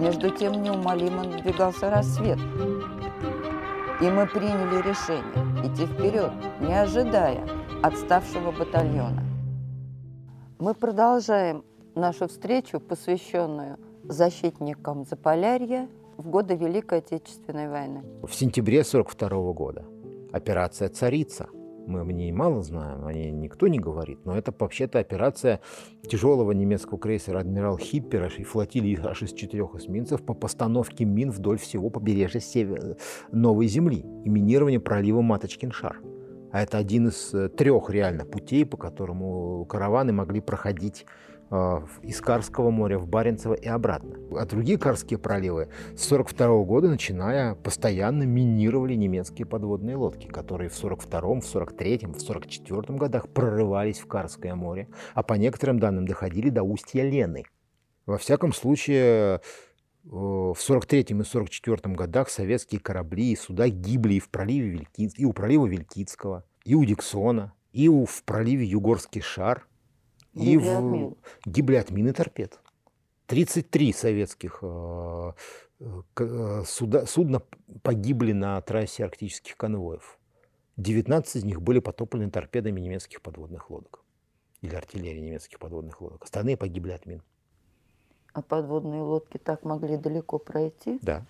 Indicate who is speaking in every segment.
Speaker 1: Между тем неумолимо надвигался рассвет. И мы приняли решение идти вперед, не ожидая отставшего батальона. Мы продолжаем нашу встречу, посвященную защитникам Заполярья в годы Великой Отечественной войны.
Speaker 2: В сентябре 1942 года операция «Царица». Мы о ней мало знаем, о ней никто не говорит, но это вообще-то операция тяжелого немецкого крейсера «Адмирал Хиппера» и флотилии аж из четырех эсминцев по постановке мин вдоль всего побережья Север... Новой Земли и минирование пролива Маточкин-Шар. А это один из э, трех реально путей, по которому караваны могли проходить из Карского моря в Баренцево и обратно. А другие Карские проливы с 1942 года, начиная, постоянно минировали немецкие подводные лодки, которые в 1942, в 1943, в 1944 годах прорывались в Карское море, а по некоторым данным доходили до устья Лены. Во всяком случае, э, в 43 и 44 годах советские корабли и суда гибли и в проливе Вилькиц... и у пролива Вилькицкого, и у Диксона, и у... в проливе Югорский шар, и
Speaker 1: Гибли от мин.
Speaker 2: гибли от мин и торпед. 33 советских э, э, суда, судна погибли на трассе арктических конвоев. 19 из них были потоплены торпедами немецких подводных лодок или артиллерии немецких подводных лодок. Остальные погибли от мин.
Speaker 1: А подводные лодки так могли далеко пройти?
Speaker 2: Да.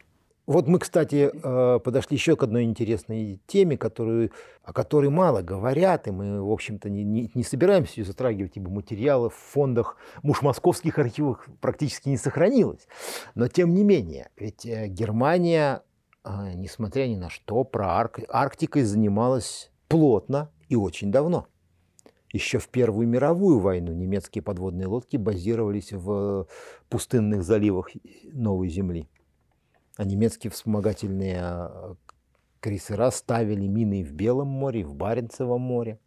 Speaker 2: Вот мы, кстати, э, подошли еще к одной интересной теме, которую, о которой мало говорят, и мы, в общем-то, не, не- не собираемся ее затрагивать, ибо материалов в фондах муж московских архивах практически не сохранилось. Но тем не менее, ведь э, Германия, э, несмотря ни на что, про Арк- Арктикой занималась плотно и очень давно. Еще в Первую мировую войну немецкие подводные лодки базировались в пустынных заливах Новой Земли. А немецкие вспомогательные э, крейсера ставили мины в Белом море, в Баренцевом море.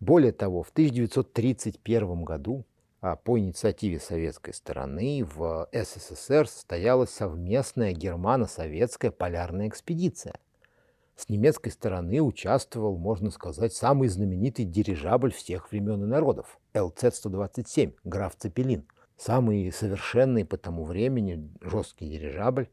Speaker 2: Более того, в 1931 году а, по инициативе советской стороны в СССР состоялась совместная германо-советская полярная экспедиция. С немецкой стороны участвовал, можно сказать, самый знаменитый дирижабль всех времен и народов – ЛЦ-127, граф Цепелин. Самый совершенный по тому времени жесткий дирижабль,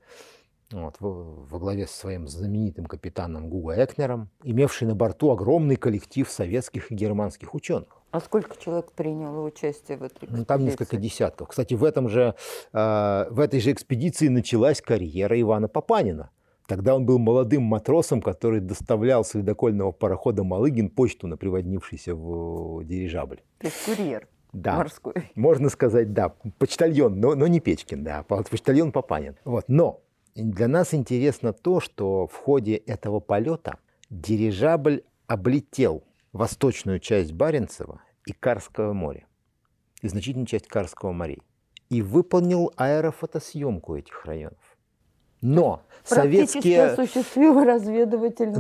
Speaker 2: вот, во, главе со своим знаменитым капитаном Гуго Экнером, имевший на борту огромный коллектив советских и германских ученых.
Speaker 1: А сколько человек приняло участие в этой
Speaker 2: Ну, там несколько
Speaker 1: экспедиции?
Speaker 2: десятков. Кстати, в, этом же, э, в этой же экспедиции началась карьера Ивана Папанина. Тогда он был молодым матросом, который доставлял с ледокольного парохода «Малыгин» почту на приводнившийся в дирижабль.
Speaker 1: То есть курьер
Speaker 2: Да,
Speaker 1: морской.
Speaker 2: можно сказать, да, почтальон, но, но не Печкин, да, по- почтальон Папанин. Вот. Но для нас интересно то, что в ходе этого полета дирижабль облетел восточную часть Баренцева и Карского моря, и значительную часть Карского морей, и выполнил аэрофотосъемку этих районов. Но советские...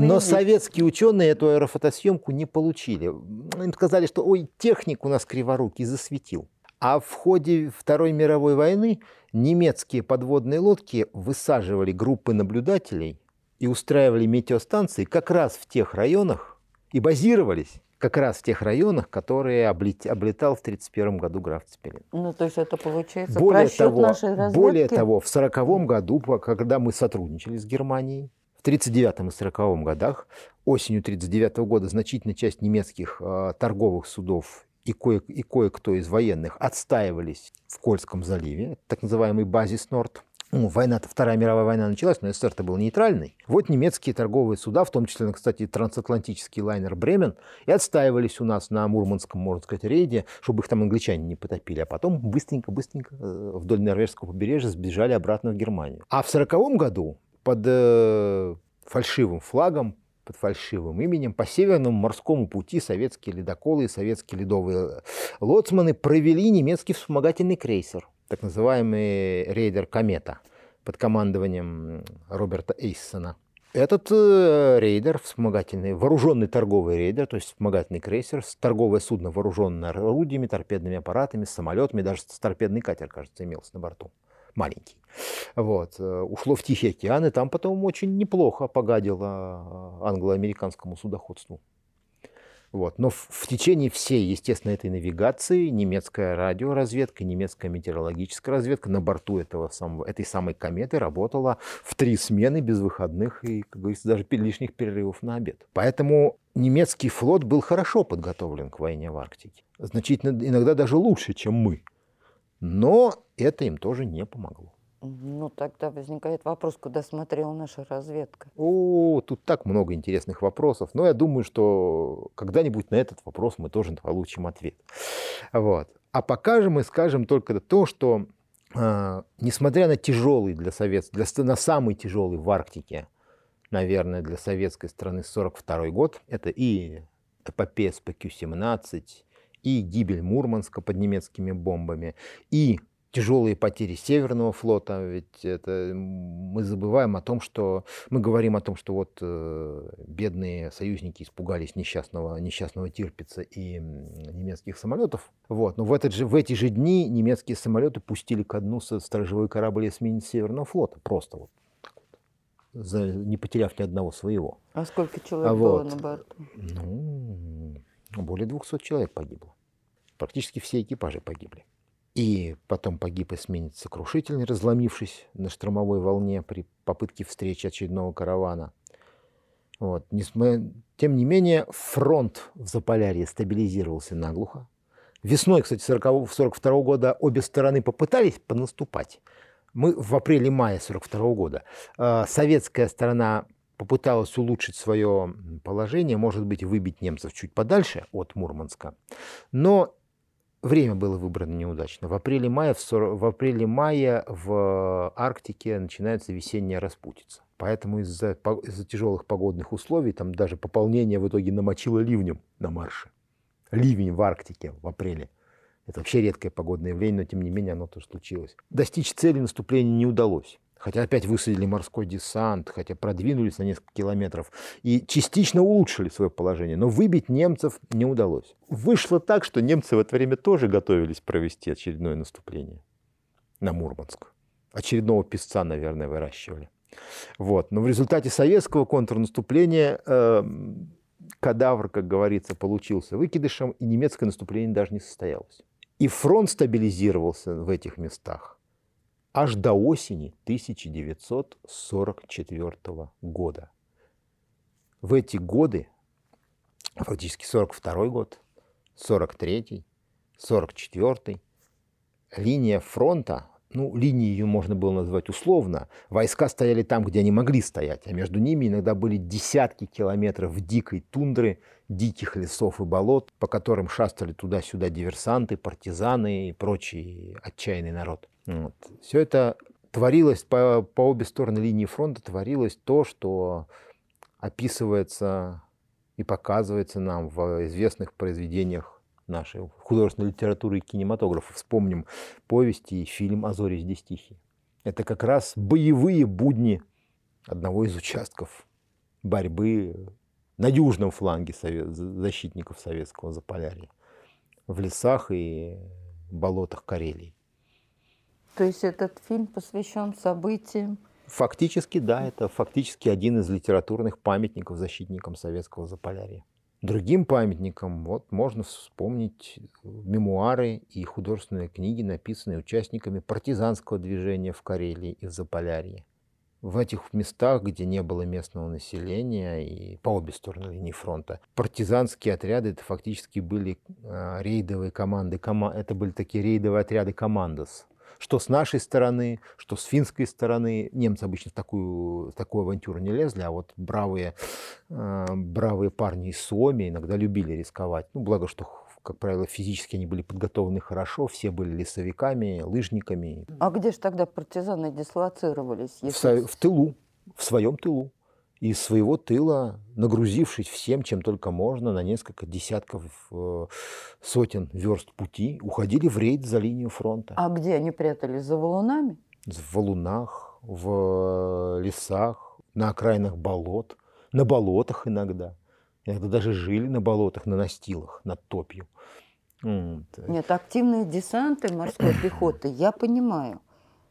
Speaker 2: Но советские ученые эту аэрофотосъемку не получили. Им сказали, что ой, техник у нас криворукий засветил. А в ходе Второй мировой войны немецкие подводные лодки высаживали группы наблюдателей и устраивали метеостанции как раз в тех районах и базировались как раз в тех районах, которые облет- облетал в 1931 году граф Цепелин.
Speaker 1: Ну, то есть это получается
Speaker 2: Более того,
Speaker 1: нашей разведки.
Speaker 2: более того, в 1940 году, когда мы сотрудничали с Германией, в 1939 и 1940 годах, осенью 1939 года значительная часть немецких э, торговых судов и, кое, и кое-кто из военных отстаивались в Кольском заливе, так называемый базис Норд. Ну, война Вторая мировая война началась, но СССР-то был нейтральный. Вот немецкие торговые суда, в том числе, кстати, трансатлантический лайнер «Бремен», и отстаивались у нас на Мурманском, можно сказать, рейде, чтобы их там англичане не потопили. А потом быстренько-быстренько э, вдоль норвежского побережья сбежали обратно в Германию. А в 1940 году под э, фальшивым флагом, под фальшивым именем по Северному морскому пути советские ледоколы и советские ледовые лоцманы провели немецкий вспомогательный крейсер, так называемый рейдер «Комета» под командованием Роберта Эйссона. Этот э, рейдер, вспомогательный, вооруженный торговый рейдер, то есть вспомогательный крейсер, торговое судно, вооруженное орудиями, торпедными аппаратами, самолетами, даже торпедный катер, кажется, имелся на борту, маленький. Вот. э, Ушло в Тихий океан, и там потом очень неплохо погадило э, англо-американскому судоходству. Вот. Но в, в течение всей, естественно, этой навигации немецкая радиоразведка, немецкая метеорологическая разведка на борту этого самого, этой самой кометы работала в три смены без выходных и, как говорится, даже лишних перерывов на обед. Поэтому немецкий флот был хорошо подготовлен к войне в Арктике. Значительно, иногда даже лучше, чем мы. Но это им тоже не помогло.
Speaker 1: Ну, тогда возникает вопрос, куда смотрела наша разведка.
Speaker 2: О, тут так много интересных вопросов. Но я думаю, что когда-нибудь на этот вопрос мы тоже получим ответ. Вот. А пока же мы скажем только то, что э, несмотря на тяжелый для Совет, для, на самый тяжелый в Арктике, наверное, для советской страны 42 год, это и эпопея с ПК-17, и гибель Мурманска под немецкими бомбами, и тяжелые потери Северного флота, ведь это мы забываем о том, что мы говорим о том, что вот э, бедные союзники испугались несчастного, несчастного Тирпица и немецких самолетов. Вот. Но в, этот же, в эти же дни немецкие самолеты пустили ко дну сторожевой корабль эсминец Северного флота. Просто вот за, не потеряв ни одного своего.
Speaker 1: А сколько человек а было вот, на борту?
Speaker 2: Ну, более 200 человек погибло. Практически все экипажи погибли. И потом погиб эсминец сокрушительный, разломившись на штормовой волне при попытке встречи очередного каравана. Вот. Тем не менее, фронт в Заполярье стабилизировался наглухо. Весной, кстати, 1942 года обе стороны попытались понаступать. Мы в апреле-мае 1942 года. А, советская сторона попыталась улучшить свое положение, может быть, выбить немцев чуть подальше от Мурманска. Но Время было выбрано неудачно. В апреле-мае в, в, апреле в Арктике начинается весенняя распутица. Поэтому из-за из тяжелых погодных условий там даже пополнение в итоге намочило ливнем на марше. Ливень в Арктике в апреле. Это вообще редкое погодное явление, но тем не менее оно тоже случилось. Достичь цели наступления не удалось хотя опять высадили морской десант, хотя продвинулись на несколько километров и частично улучшили свое положение, но выбить немцев не удалось. Вышло так, что немцы в это время тоже готовились провести очередное наступление на Мурманск. Очередного песца, наверное, выращивали. Вот. Но в результате советского контрнаступления э, кадавр, как говорится, получился выкидышем, и немецкое наступление даже не состоялось. И фронт стабилизировался в этих местах аж до осени 1944 года. В эти годы, фактически 42 год, 43 44 линия фронта, ну, линии ее можно было назвать условно, войска стояли там, где они могли стоять, а между ними иногда были десятки километров дикой тундры, диких лесов и болот, по которым шастали туда-сюда диверсанты, партизаны и прочий отчаянный народ. Вот. Все это творилось по, по обе стороны линии фронта, творилось то, что описывается и показывается нам в известных произведениях нашей художественной литературы и кинематографа. Вспомним повести и фильм «А зори здесь тихие». Это как раз боевые будни одного из участков борьбы на южном фланге защитников советского Заполярья, в лесах и болотах Карелии.
Speaker 1: То есть этот фильм посвящен событиям?
Speaker 2: Фактически, да, это фактически один из литературных памятников защитникам советского Заполярья. Другим памятником вот, можно вспомнить мемуары и художественные книги, написанные участниками партизанского движения в Карелии и в Заполярье. В этих местах, где не было местного населения и по обе стороны линии фронта, партизанские отряды это фактически были э, рейдовые команды, кома это были такие рейдовые отряды командос что с нашей стороны, что с финской стороны. Немцы обычно в такую, в такую авантюру не лезли, а вот бравые, э, бравые парни из Суоми иногда любили рисковать. Ну, благо, что как правило, физически они были подготовлены хорошо, все были лесовиками, лыжниками.
Speaker 1: А где же тогда партизаны дислоцировались?
Speaker 2: Если... В, в тылу, в своем тылу из своего тыла, нагрузившись всем, чем только можно, на несколько десятков э, сотен верст пути, уходили в рейд за линию фронта.
Speaker 1: А где они прятались? За валунами?
Speaker 2: В валунах, в лесах, на окраинах болот, на болотах иногда. Иногда даже жили на болотах, на настилах, над топью.
Speaker 1: Нет, активные десанты морской пехоты, я понимаю.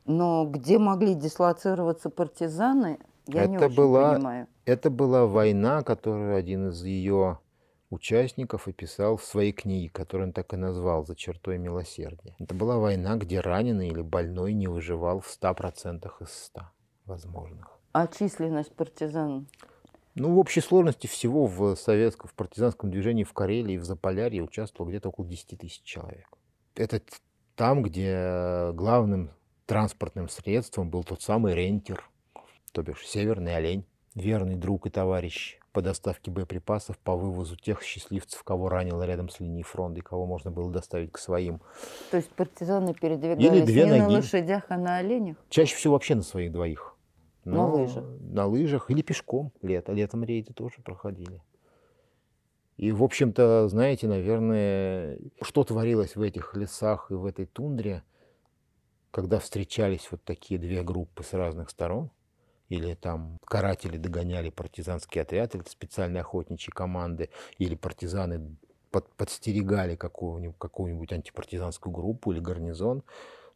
Speaker 1: Но где могли дислоцироваться партизаны, я это не очень
Speaker 2: была,
Speaker 1: понимаю.
Speaker 2: Это была война, которую один из ее участников описал в своей книге, которую он так и назвал «За чертой милосердия». Это была война, где раненый или больной не выживал в 100% из 100 возможных.
Speaker 1: А численность партизан?
Speaker 2: Ну, в общей сложности всего в советском, в партизанском движении в Карелии, в Заполярье участвовало где-то около 10 тысяч человек. Это там, где главным транспортным средством был тот самый рентер, то бишь северный олень, верный друг и товарищ по доставке боеприпасов, по вывозу тех счастливцев, кого ранило рядом с линией фронта и кого можно было доставить к своим.
Speaker 1: То есть партизаны передвигались Или две не ноги. на лошадях, а на оленях?
Speaker 2: Чаще всего вообще на своих двоих.
Speaker 1: Но на лыжах?
Speaker 2: На лыжах или пешком. Лето. Летом рейды тоже проходили. И, в общем-то, знаете, наверное, что творилось в этих лесах и в этой тундре, когда встречались вот такие две группы с разных сторон – или там каратели догоняли партизанский отряд, или специальные охотничьи команды, или партизаны под, подстерегали какую-нибудь, какую-нибудь антипартизанскую группу или гарнизон.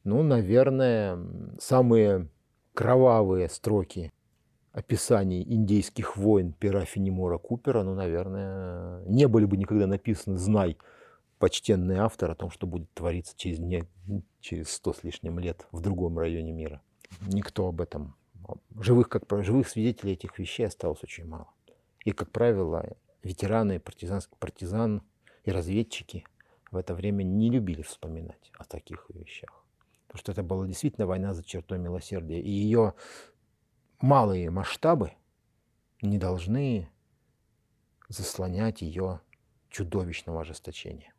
Speaker 2: Ну, наверное, самые кровавые строки описаний индейских войн пера Фенемора Купера, ну, наверное, не были бы никогда написаны «Знай, почтенный автор» о том, что будет твориться через, не, через сто с лишним лет в другом районе мира. Никто об этом живых, как живых свидетелей этих вещей осталось очень мало. И, как правило, ветераны, партизанские партизан и разведчики в это время не любили вспоминать о таких вещах. Потому что это была действительно война за чертой милосердия. И ее малые масштабы не должны заслонять ее чудовищного ожесточения.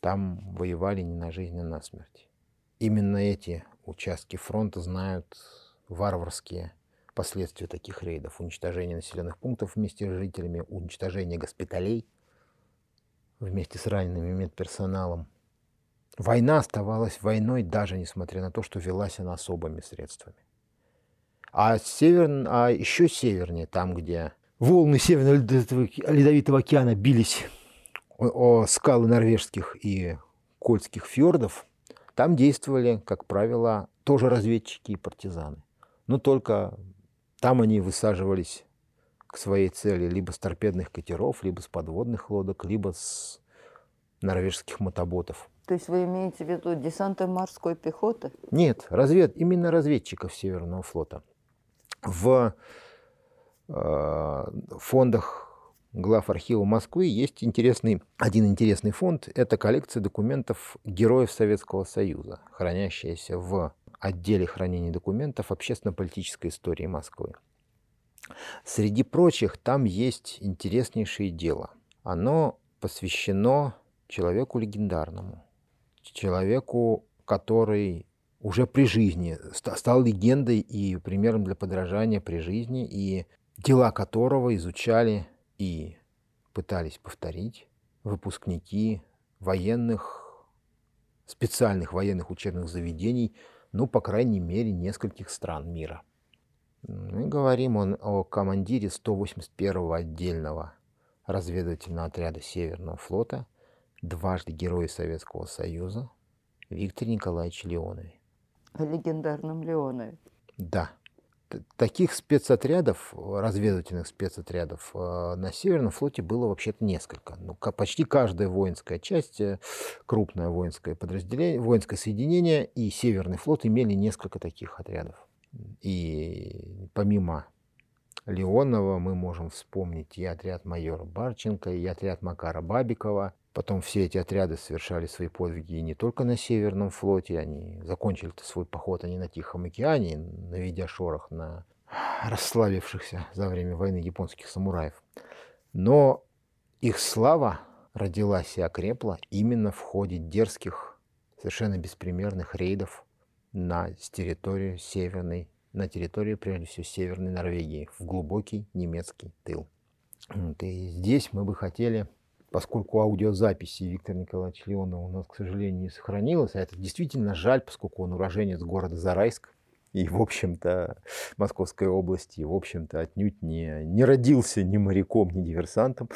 Speaker 2: Там воевали не на жизнь, а на смерть. Именно эти участки фронта знают варварские последствия таких рейдов. Уничтожение населенных пунктов вместе с жителями, уничтожение госпиталей вместе с ранеными медперсоналом. Война оставалась войной, даже несмотря на то, что велась она особыми средствами. А, север, а еще севернее, там, где волны Северного Ледовитого океана бились о, о скалы норвежских и кольских фьордов, там действовали, как правило, тоже разведчики и партизаны но только там они высаживались к своей цели либо с торпедных катеров, либо с подводных лодок, либо с норвежских мотоботов.
Speaker 1: То есть вы имеете в виду десанты морской пехоты?
Speaker 2: Нет, развед, именно разведчиков Северного флота. В э, фондах глав архива Москвы есть интересный, один интересный фонд. Это коллекция документов героев Советского Союза, хранящаяся в отделе хранения документов общественно-политической истории Москвы. Среди прочих там есть интереснейшее дело. Оно посвящено человеку легендарному, человеку, который уже при жизни стал легендой и примером для подражания при жизни, и дела которого изучали и пытались повторить выпускники военных, специальных военных учебных заведений – ну, по крайней мере, нескольких стран мира. Мы говорим он о командире 181-го отдельного разведывательного отряда Северного флота, дважды Герой Советского Союза, Виктор Николаевич Леонове.
Speaker 1: О легендарном Леонове.
Speaker 2: Да. Таких спецотрядов, разведывательных спецотрядов э, на Северном флоте было вообще-то несколько. Ну, почти каждая воинская часть, э, крупное воинское подразделение, воинское соединение и Северный флот имели несколько таких отрядов. И помимо Леонова мы можем вспомнить и отряд майора Барченко, и отряд Макара Бабикова, Потом все эти отряды совершали свои подвиги не только на Северном флоте, они закончили свой поход они на Тихом океане, наведя шорох на расслабившихся за время войны японских самураев. Но их слава родилась и окрепла именно в ходе дерзких, совершенно беспримерных рейдов на территорию северной, на территорию, прежде всего, северной Норвегии, в глубокий немецкий тыл. И здесь мы бы хотели поскольку аудиозаписи Виктора Николаевича Леонова у нас, к сожалению, не сохранилось, а это действительно жаль, поскольку он уроженец города Зарайск, и, в общем-то, Московской области, в общем-то, отнюдь не, не родился ни моряком, ни диверсантом,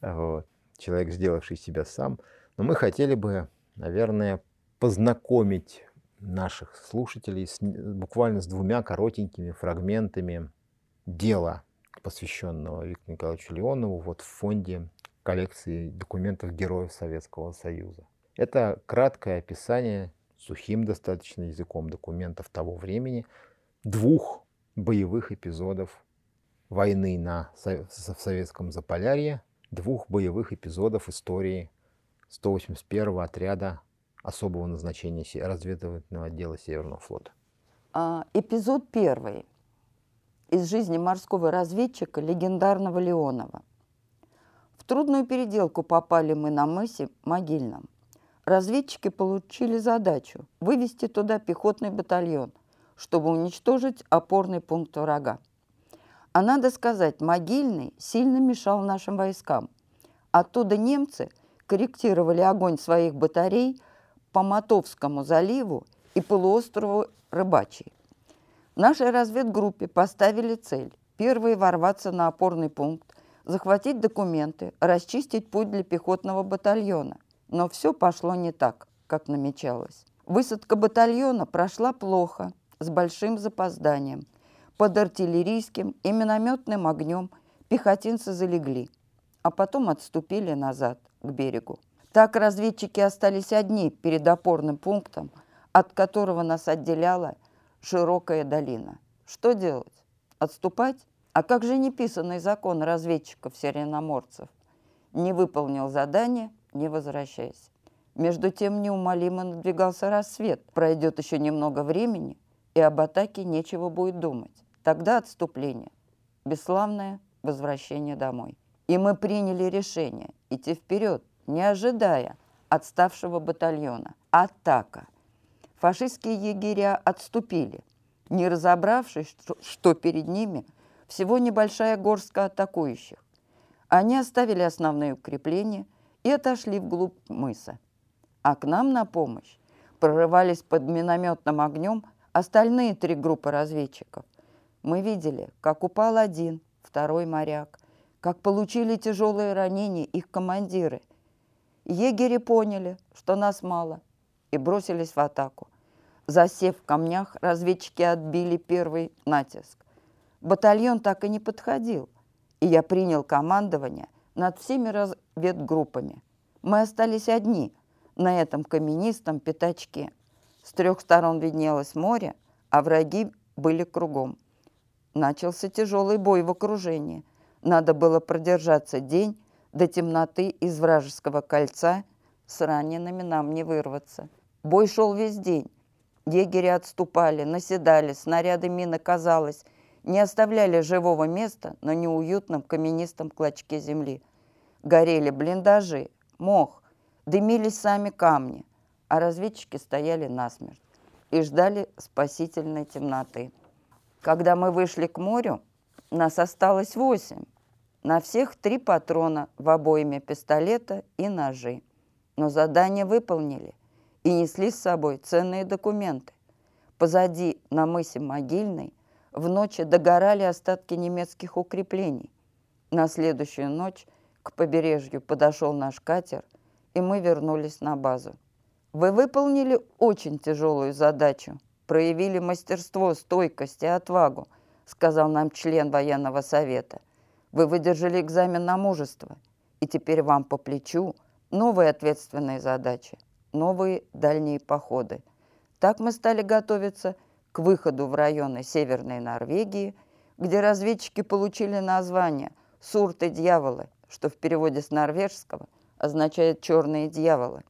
Speaker 2: вот. человек, сделавший себя сам. Но мы хотели бы, наверное, познакомить наших слушателей с, буквально с двумя коротенькими фрагментами дела, посвященного Виктору Николаевичу Леонову вот в фонде коллекции документов героев Советского Союза. Это краткое описание сухим достаточно языком документов того времени двух боевых эпизодов войны на, в советском Заполярье, двух боевых эпизодов истории 181-го отряда особого назначения разведывательного отдела Северного флота.
Speaker 1: А, эпизод первый из жизни морского разведчика легендарного Леонова. Трудную переделку попали мы на мысе Могильном. Разведчики получили задачу вывести туда пехотный батальон, чтобы уничтожить опорный пункт врага. А надо сказать, Могильный сильно мешал нашим войскам. Оттуда немцы корректировали огонь своих батарей по Мотовскому заливу и полуострову Рыбачий. Нашей разведгруппе поставили цель первые ворваться на опорный пункт, захватить документы, расчистить путь для пехотного батальона. Но все пошло не так, как намечалось. Высадка батальона прошла плохо, с большим запозданием. Под артиллерийским и минометным огнем пехотинцы залегли, а потом отступили назад, к берегу. Так разведчики остались одни перед опорным пунктом, от которого нас отделяла широкая долина. Что делать? Отступать? А как же неписанный закон разведчиков-сиреноморцев? Не выполнил задание, не возвращайся. Между тем неумолимо надвигался рассвет. Пройдет еще немного времени, и об атаке нечего будет думать. Тогда отступление. Бесславное возвращение домой. И мы приняли решение идти вперед, не ожидая отставшего батальона. Атака – фашистские егеря отступили, не разобравшись, что перед ними всего небольшая горстка атакующих. Они оставили основные укрепления и отошли вглубь мыса. А к нам на помощь прорывались под минометным огнем остальные три группы разведчиков. Мы видели, как упал один, второй моряк, как получили тяжелые ранения их командиры. Егери поняли, что нас мало, и бросились в атаку. Засев в камнях, разведчики отбили первый натиск. Батальон так и не подходил, и я принял командование над всеми разведгруппами. Мы остались одни на этом каменистом пятачке. С трех сторон виднелось море, а враги были кругом. Начался тяжелый бой в окружении. Надо было продержаться день до темноты из вражеского кольца. С ранеными нам не вырваться. Бой шел весь день. Егери отступали, наседали, снаряды мины, казалось, не оставляли живого места на неуютном каменистом клочке земли. Горели блиндажи, мох, дымились сами камни, а разведчики стояли насмерть и ждали спасительной темноты. Когда мы вышли к морю, нас осталось восемь. На всех три патрона в обойме пистолета и ножи. Но задание выполнили и несли с собой ценные документы. Позади, на мысе Могильной, в ночи догорали остатки немецких укреплений. На следующую ночь к побережью подошел наш катер, и мы вернулись на базу. Вы выполнили очень тяжелую задачу, проявили мастерство, стойкость и отвагу, сказал нам член военного совета. Вы выдержали экзамен на мужество, и теперь вам по плечу новые ответственные задачи – новые дальние походы. Так мы стали готовиться к выходу в районы Северной Норвегии, где разведчики получили название «Сурты-дьяволы», что в переводе с норвежского означает «черные дьяволы».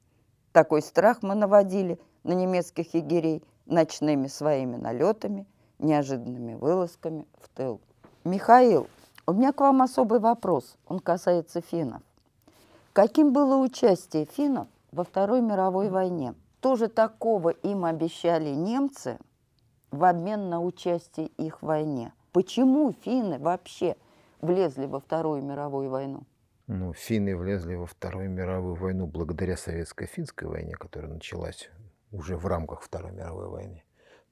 Speaker 1: Такой страх мы наводили на немецких егерей ночными своими налетами, неожиданными вылазками в тыл. Михаил, у меня к вам особый вопрос, он касается финнов. Каким было участие финнов во Второй мировой войне. Тоже такого им обещали немцы в обмен на участие их в войне. Почему финны вообще влезли во Вторую мировую войну?
Speaker 2: Ну, финны влезли во Вторую мировую войну благодаря советско-финской войне, которая началась уже в рамках Второй мировой войны.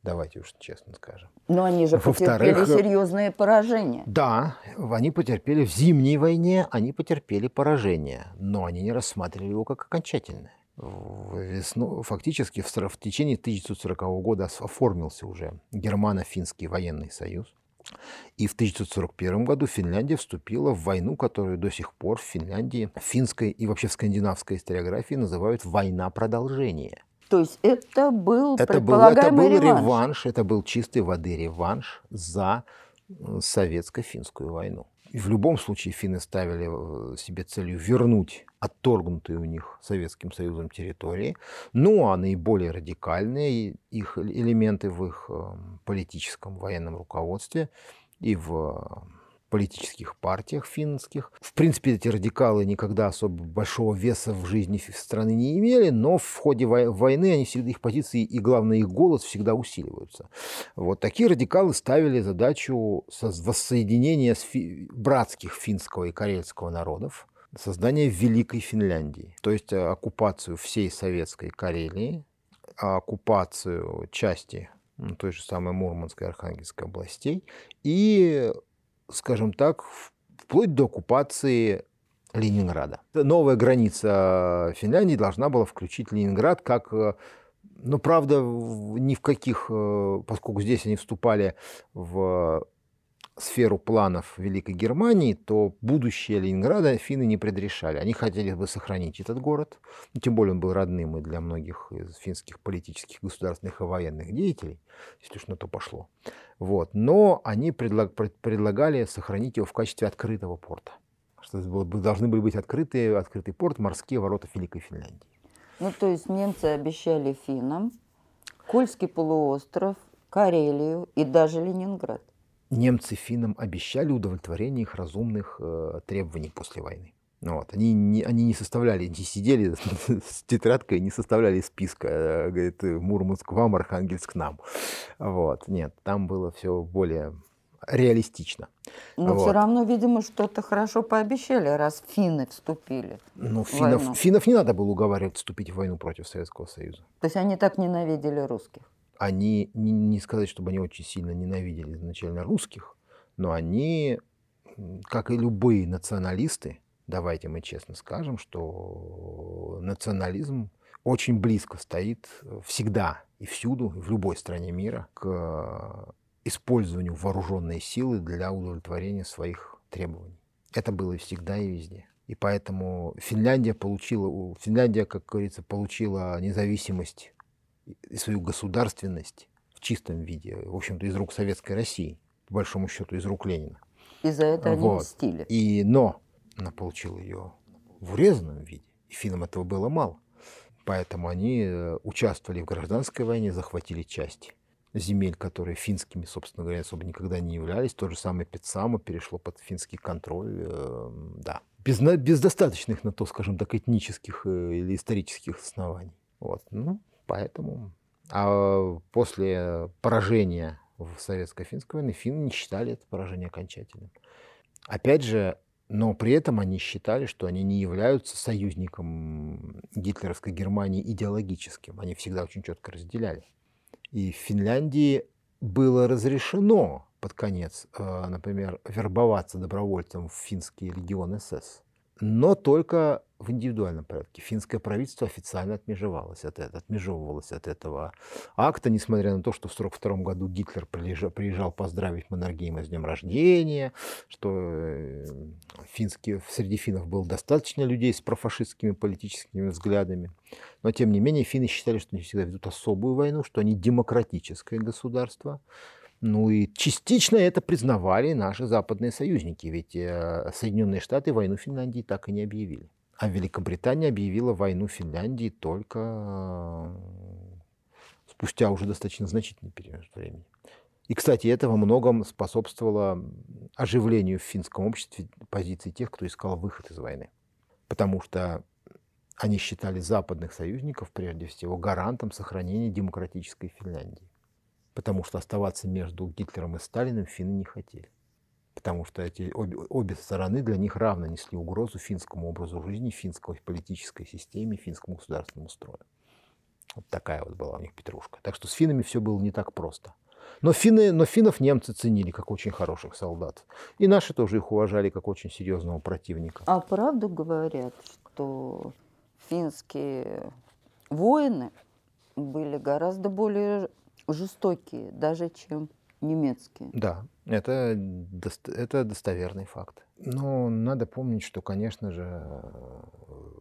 Speaker 2: Давайте уж честно скажем.
Speaker 1: Но они же потерпели серьезные поражения.
Speaker 2: Да, они потерпели в зимней войне, они потерпели поражение, но они не рассматривали его как окончательное. Весну, фактически в, в течение 1940 года оформился уже Германо-финский военный союз. И в 1941 году Финляндия вступила в войну, которую до сих пор в Финляндии, финской и вообще в скандинавской историографии называют «война продолжения».
Speaker 1: То есть это был
Speaker 2: это был, это был
Speaker 1: реванш.
Speaker 2: реванш, это был чистой воды реванш за советско-финскую войну. В любом случае финны ставили э, себе целью вернуть отторгнутые у них Советским Союзом территории. Ну а наиболее радикальные их элементы в их э, политическом военном руководстве и в политических партиях финских. В принципе, эти радикалы никогда особо большого веса в жизни страны не имели, но в ходе войны они всегда, их позиции и, главное, их голос всегда усиливаются. Вот такие радикалы ставили задачу воссоединения братских финского и карельского народов, создания Великой Финляндии, то есть э, оккупацию всей советской Карелии, оккупацию части ну, той же самой Мурманской и Архангельской областей и скажем так, вплоть до оккупации Ленинграда. Новая граница Финляндии должна была включить Ленинград как э, но, правда, ни в каких, э, поскольку здесь они вступали в сферу планов Великой Германии, то будущее Ленинграда финны не предрешали. Они хотели бы сохранить этот город, тем более он был родным и для многих из финских политических, государственных и военных деятелей, если уж на то пошло. Вот. Но они предлаг, предлагали сохранить его в качестве открытого порта. Что должны были быть открытые, открытый порт, морские ворота Великой Финляндии.
Speaker 1: Ну, то есть немцы обещали финнам Кольский полуостров, Карелию и даже Ленинград
Speaker 2: немцы финнам обещали удовлетворение их разумных э, требований после войны. Ну вот. Они, не, они не составляли, не сидели с тетрадкой, не составляли списка, э, говорит, Мурманск вам, Архангельск нам. Вот. Нет, там было все более реалистично.
Speaker 1: Но вот. все равно, видимо, что-то хорошо пообещали, раз финны вступили.
Speaker 2: Ну, финнов, войну. финнов не надо было уговаривать вступить в войну против Советского Союза.
Speaker 1: То есть они так ненавидели русских?
Speaker 2: Они, не, не сказать, чтобы они очень сильно ненавидели изначально русских, но они, как и любые националисты, давайте мы честно скажем, что национализм очень близко стоит всегда и всюду, в любой стране мира, к использованию вооруженной силы для удовлетворения своих требований. Это было всегда и везде. И поэтому Финляндия получила, Финляндия, как говорится, получила независимость и свою государственность в чистом виде, в общем-то, из рук Советской России, по большому счету, из рук Ленина.
Speaker 1: И за это они вот. мстили.
Speaker 2: И, но она получила ее в урезанном виде, и финнам этого было мало. Поэтому они э, участвовали в гражданской войне, захватили части земель, которые финскими, собственно говоря, особо никогда не являлись. То же самое Петсамо перешло под финский контроль. Э, да. Без, без достаточных на то, скажем так, этнических э, или исторических оснований. Вот. Ну, Поэтому а после поражения в советско-финской войне финны не считали это поражение окончательным. Опять же, но при этом они считали, что они не являются союзником гитлеровской Германии идеологическим. Они всегда очень четко разделяли. И в Финляндии было разрешено под конец, э, например, вербоваться добровольцем в финский легион СС но только в индивидуальном порядке. Финское правительство официально отмежевалось от этого, отмежевывалось от этого акта, несмотря на то, что в 1942 году Гитлер приезжал, приезжал поздравить Маннергейма с днем рождения, что э, финские, среди финнов было достаточно людей с профашистскими политическими взглядами. Но, тем не менее, финны считали, что они всегда ведут особую войну, что они демократическое государство, ну и частично это признавали наши западные союзники, ведь э, Соединенные Штаты войну Финляндии так и не объявили. А Великобритания объявила войну Финляндии только э, спустя уже достаточно значительный период времени. И, кстати, это во многом способствовало оживлению в финском обществе позиции тех, кто искал выход из войны. Потому что они считали западных союзников, прежде всего, гарантом сохранения демократической Финляндии потому что оставаться между Гитлером и Сталиным финны не хотели. Потому что эти обе, обе стороны для них равно несли угрозу финскому образу жизни, финской политической системе, финскому государственному строю. Вот такая вот была у них петрушка. Так что с финнами все было не так просто. Но, финны, но финнов немцы ценили как очень хороших солдат. И наши тоже их уважали как очень серьезного противника.
Speaker 1: А правду говорят, что финские воины были гораздо более жестокие, даже чем немецкие.
Speaker 2: Да, это, это достоверный факт. Но надо помнить, что, конечно же,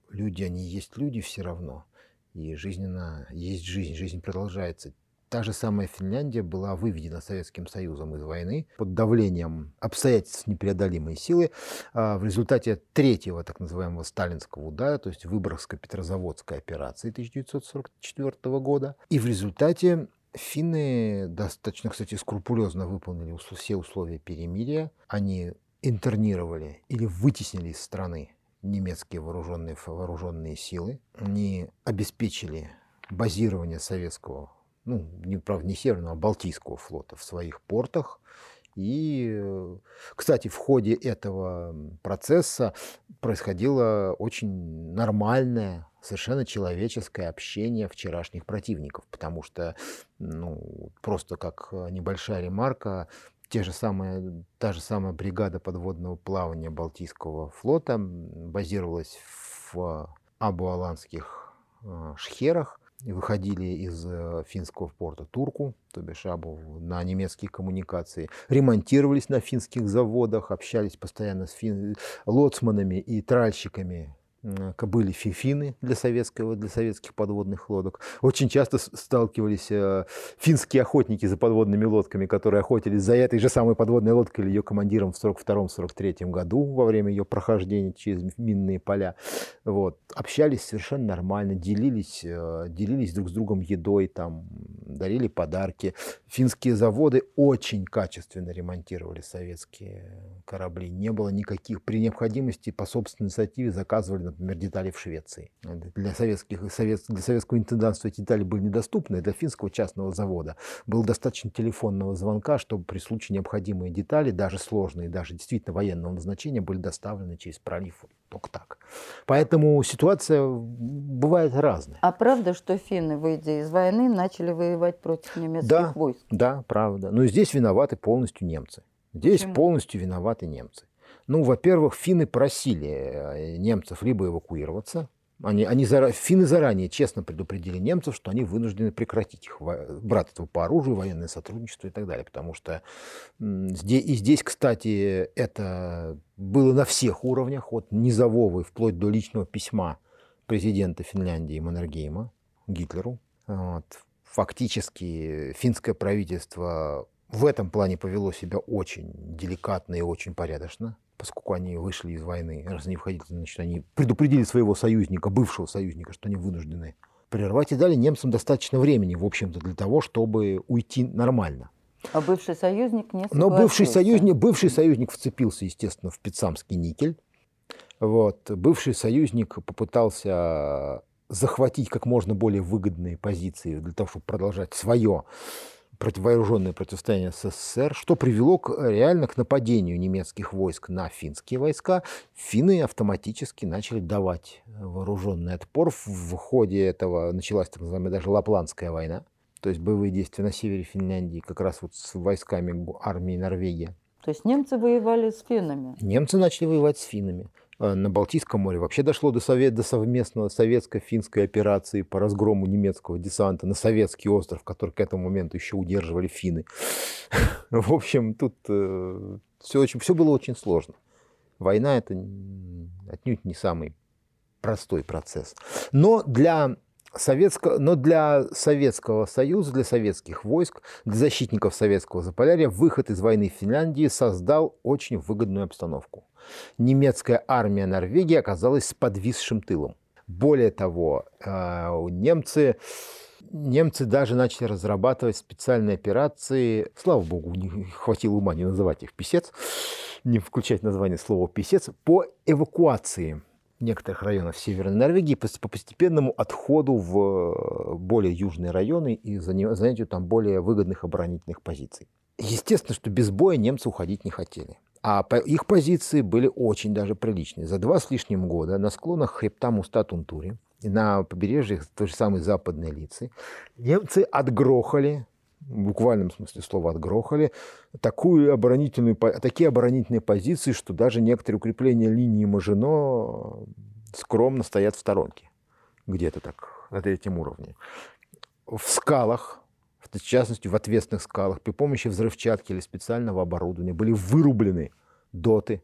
Speaker 2: люди, они есть люди все равно. И жизненно есть жизнь, жизнь продолжается. Та же самая Финляндия была выведена Советским Союзом из войны под давлением обстоятельств непреодолимой силы а, в результате третьего так называемого сталинского удара, то есть Выборгско-Петрозаводской операции 1944 года. И в результате финны достаточно, кстати, скрупулезно выполнили все условия перемирия. Они интернировали или вытеснили из страны немецкие вооруженные, вооруженные силы. Они обеспечили базирование советского ну, не, правда, не Северного, а Балтийского флота в своих портах. И, кстати, в ходе этого процесса происходило очень нормальное, совершенно человеческое общение вчерашних противников, потому что, ну, просто как небольшая ремарка, те же самые, та же самая бригада подводного плавания Балтийского флота базировалась в Абуаланских э, шхерах, выходили из э, финского порта Турку, то бишь Абу, на немецкие коммуникации, ремонтировались на финских заводах, общались постоянно с фин... лоцманами и тральщиками были фифины для, советского, для советских подводных лодок. Очень часто сталкивались э, финские охотники за подводными лодками, которые охотились за этой же самой подводной лодкой или ее командиром в 1942-1943 году во время ее прохождения через минные поля. Вот. Общались совершенно нормально, делились, э, делились друг с другом едой, там, дарили подарки. Финские заводы очень качественно ремонтировали советские корабли. Не было никаких, при необходимости по собственной инициативе заказывали например, детали в Швеции. Для, советских, совет, для советского интендантства эти детали были недоступны, для финского частного завода было достаточно телефонного звонка, чтобы при случае необходимые детали, даже сложные, даже действительно военного назначения, были доставлены через пролив только так. Поэтому ситуация бывает разная.
Speaker 1: А правда, что финны, выйдя из войны, начали воевать против немецких
Speaker 2: да,
Speaker 1: войск?
Speaker 2: Да, правда. Но здесь виноваты полностью немцы. Здесь Почему? полностью виноваты немцы. Ну, во-первых, финны просили э, немцев либо эвакуироваться, они, они зара, финны заранее честно предупредили немцев, что они вынуждены прекратить их братство по оружию, военное сотрудничество и так далее. Потому что здесь, и здесь, кстати, это было на всех уровнях, от низового и вплоть до личного письма президента Финляндии Маннергейма Гитлеру. Вот. Фактически финское правительство в этом плане повело себя очень деликатно и очень порядочно поскольку они вышли из войны, раз они входили, значит, они предупредили своего союзника, бывшего союзника, что они вынуждены прервать и дали немцам достаточно времени, в общем-то, для того, чтобы уйти нормально.
Speaker 1: А бывший союзник не
Speaker 2: Но бывший союзник, бывший союзник вцепился, естественно, в Пицамский никель. Вот. Бывший союзник попытался захватить как можно более выгодные позиции для того, чтобы продолжать свое противооруженное противостояние с СССР, что привело к, реально к нападению немецких войск на финские войска. Финны автоматически начали давать вооруженный отпор. В ходе этого началась так называемая даже Лапландская война, то есть боевые действия на севере Финляндии, как раз вот с войсками армии Норвегии.
Speaker 1: То есть немцы воевали с финнами?
Speaker 2: Немцы начали воевать с финнами. Э, на Балтийском море вообще дошло до, совет, до совместного советско-финской операции по разгрому немецкого десанта на советский остров, который к этому моменту еще удерживали финны. В общем, тут э, все, очень, все было очень сложно. Война это отнюдь не самый простой процесс. Но для Советского, но для Советского Союза, для советских войск, для защитников советского Заполярья выход из войны в Финляндии создал очень выгодную обстановку. Немецкая армия Норвегии оказалась с подвисшим тылом. Более того, э, немцы, немцы даже начали разрабатывать специальные операции. Слава богу, не хватило ума не называть их писец, не включать название слова писец, по эвакуации некоторых районов Северной Норвегии по постепенному отходу в э, более южные районы и занятию там более выгодных оборонительных позиций. Естественно, что без боя немцы уходить не хотели. А их позиции были очень даже приличные. За два с лишним года на склонах хребта Мустатунтури на побережьях той же самой западной лицы немцы отгрохали в буквальном смысле слова отгрохали, такую оборонительную, такие оборонительные позиции, что даже некоторые укрепления линии Мажино скромно стоят в сторонке, где-то так, на третьем уровне. В скалах, в частности в ответственных скалах, при помощи взрывчатки или специального оборудования были вырублены доты,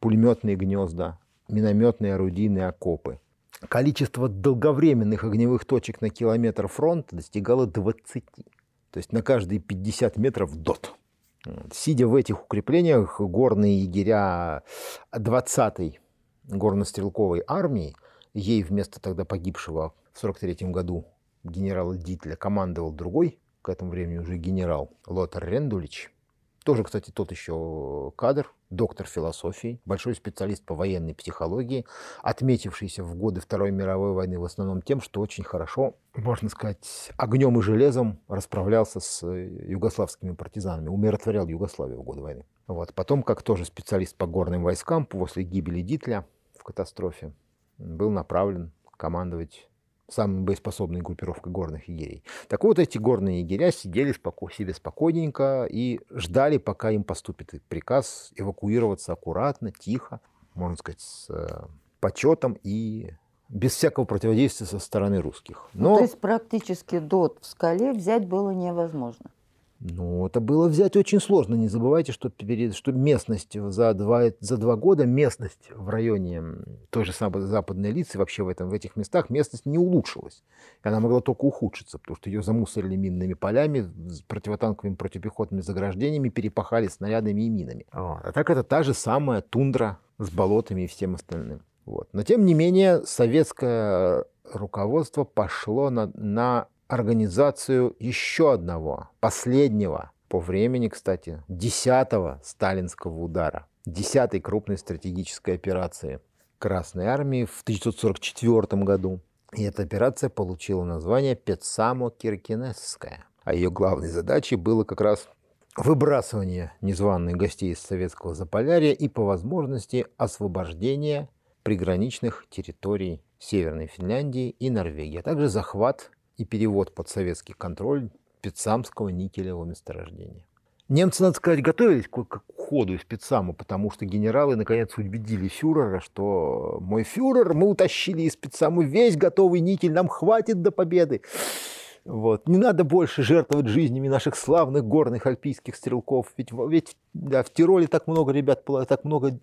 Speaker 2: пулеметные гнезда, минометные орудийные окопы. Количество долговременных огневых точек на километр фронта достигало 20. То есть на каждые 50 метров дот. Сидя в этих укреплениях, горные егеря 20-й горнострелковой армии, ей вместо тогда погибшего в 43 году генерала Дитля командовал другой, к этому времени уже генерал Лотар Рендулич. Тоже, кстати, тот еще кадр, доктор философии, большой специалист по военной психологии, отметившийся в годы Второй мировой войны в основном тем, что очень хорошо, можно сказать, огнем и железом расправлялся с э, югославскими партизанами, умиротворял Югославию в годы войны. Вот. Потом, как тоже специалист по горным войскам, после гибели Дитля в катастрофе, был направлен командовать самой боеспособной группировкой горных егерей. Так вот, эти горные егеря сидели споко себе спокойненько и ждали, пока им поступит приказ эвакуироваться аккуратно, тихо, можно сказать, с э, почетом и без всякого противодействия со стороны русских.
Speaker 1: Но... Ну, то есть практически дот в скале взять было невозможно.
Speaker 2: Ну, это было взять очень сложно. Не забывайте, что, перед, что местность за два, за два года, местность в районе той же самой западной лицы, вообще в, этом, в этих местах, местность не улучшилась. И она могла только ухудшиться, потому что ее замусорили минными полями, противотанковыми, противопехотными заграждениями, перепахали снарядами и минами. А так это та же самая тундра с болотами и всем остальным. Вот. Но тем не менее, советское руководство пошло на, на организацию еще одного, последнего, по времени, кстати, десятого сталинского удара, десятой крупной стратегической операции Красной Армии в 1944 году. И эта операция получила название Петсамо-Киркинесская. А ее главной задачей было как раз выбрасывание незваных гостей из советского Заполярья и по возможности освобождение приграничных территорий Северной Финляндии и Норвегии, а также захват и перевод под советский контроль Пицамского никелевого месторождения. Немцы, надо сказать, готовились к, к уходу из Пицаму, потому что генералы наконец убедили фюрера, что мой фюрер, мы утащили из Пицаму весь готовый никель, нам хватит до победы. Вот. Не надо больше жертвовать жизнями наших славных горных альпийских стрелков. Ведь, ведь да, в Тироле так много ребят, так много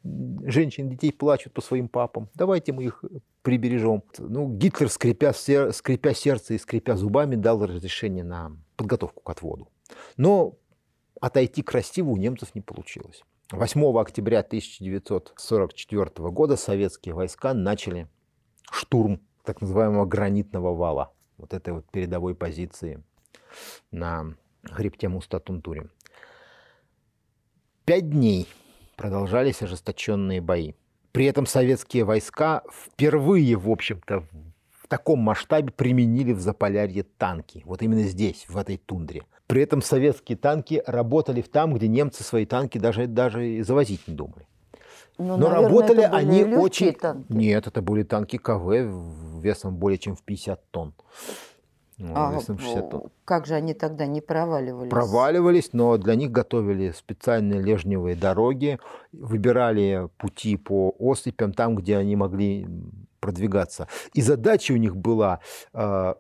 Speaker 2: женщин, детей плачут по своим папам. Давайте мы их прибережем. Ну, Гитлер, скрипя, скрипя сердце и скрипя зубами, дал разрешение на подготовку к отводу. Но отойти красиво у немцев не получилось. 8 октября 1944 года советские войска начали штурм так называемого гранитного вала вот этой вот передовой позиции на хребте Мустатунтуре. Пять дней продолжались ожесточенные бои. При этом советские войска впервые, в общем-то, в таком масштабе применили в Заполярье танки. Вот именно здесь, в этой тундре. При этом советские танки работали там, где немцы свои танки даже, даже завозить не думали.
Speaker 1: Ну,
Speaker 2: Но
Speaker 1: наверное,
Speaker 2: работали они очень...
Speaker 1: Танки.
Speaker 2: Нет, это были танки КВ весом более чем в 50 тонн.
Speaker 1: Ну, а, весом 60 тонн. Как же они тогда не проваливались?
Speaker 2: Проваливались, но для них готовили специальные лежневые дороги, выбирали пути по осыпям, там, где они могли продвигаться. И задача у них была, э,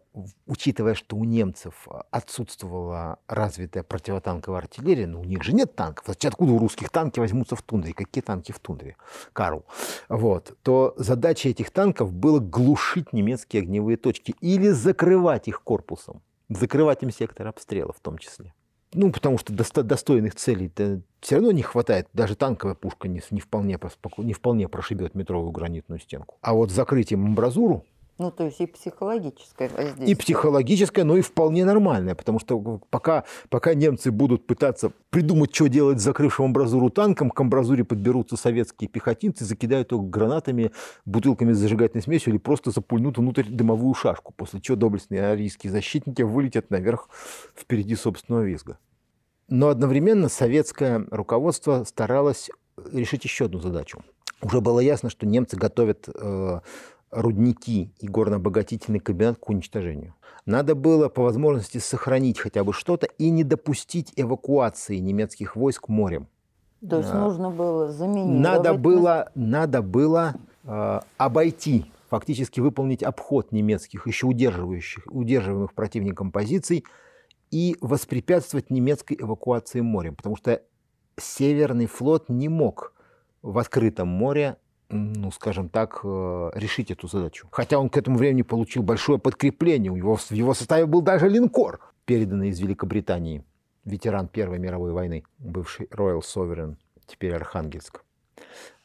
Speaker 2: учитывая, что у немцев отсутствовала развитая противотанковая артиллерия, но ну, у них же нет танков. Значит, откуда у русских танки возьмутся в тундре? Какие танки в тундре? Карл. Вот. То задача этих танков была глушить немецкие огневые точки или закрывать их корпусом. Закрывать им сектор обстрела в том числе. Ну, потому что достойных целей все равно не хватает. Даже танковая пушка не, не, вполне, не вполне прошибет метровую гранитную стенку. А вот закрытием амбразуру
Speaker 1: ну, то есть и психологическое воздействие.
Speaker 2: И психологическое, но и вполне нормальное, потому что пока, пока немцы будут пытаться придумать, что делать с закрывшим амбразуру танком, к амбразуре подберутся советские пехотинцы, закидают его гранатами, бутылками с зажигательной смесью или просто запульнут внутрь дымовую шашку, после чего доблестные арийские защитники вылетят наверх впереди собственного визга. Но одновременно советское руководство старалось решить еще одну задачу. Уже было ясно, что немцы готовят э, рудники и горно-обогатительный комбинат к уничтожению. Надо было по возможности сохранить хотя бы что-то и не допустить эвакуации немецких войск морем.
Speaker 1: То есть а, нужно было заменить.
Speaker 2: Надо было, надо было э, обойти, фактически выполнить обход немецких, еще удерживающих, удерживаемых противником позиций, и воспрепятствовать немецкой эвакуации морем, потому что Северный флот не мог в открытом море ну, скажем так, э, решить эту задачу. Хотя он к этому времени получил большое подкрепление. У него, в его составе был даже линкор, переданный из Великобритании. Ветеран Первой мировой войны, бывший Royal Sovereign, теперь Архангельск.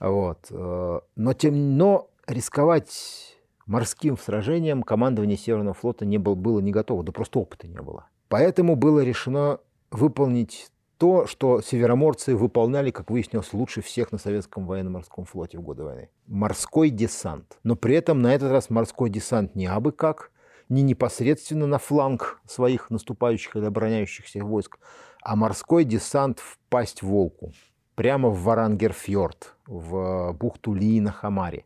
Speaker 2: Вот. Э, но, тем, но рисковать морским сражением командование Северного флота не было, было не готово, да просто опыта не было. Поэтому было решено выполнить то, что североморцы выполняли, как выяснилось, лучше всех на советском военно-морском флоте в годы войны. Морской десант. Но при этом на этот раз морской десант не абы как, не непосредственно на фланг своих наступающих или обороняющихся войск, а морской десант в пасть волку, прямо в Варангерфьорд, в бухту Ли на Хамаре.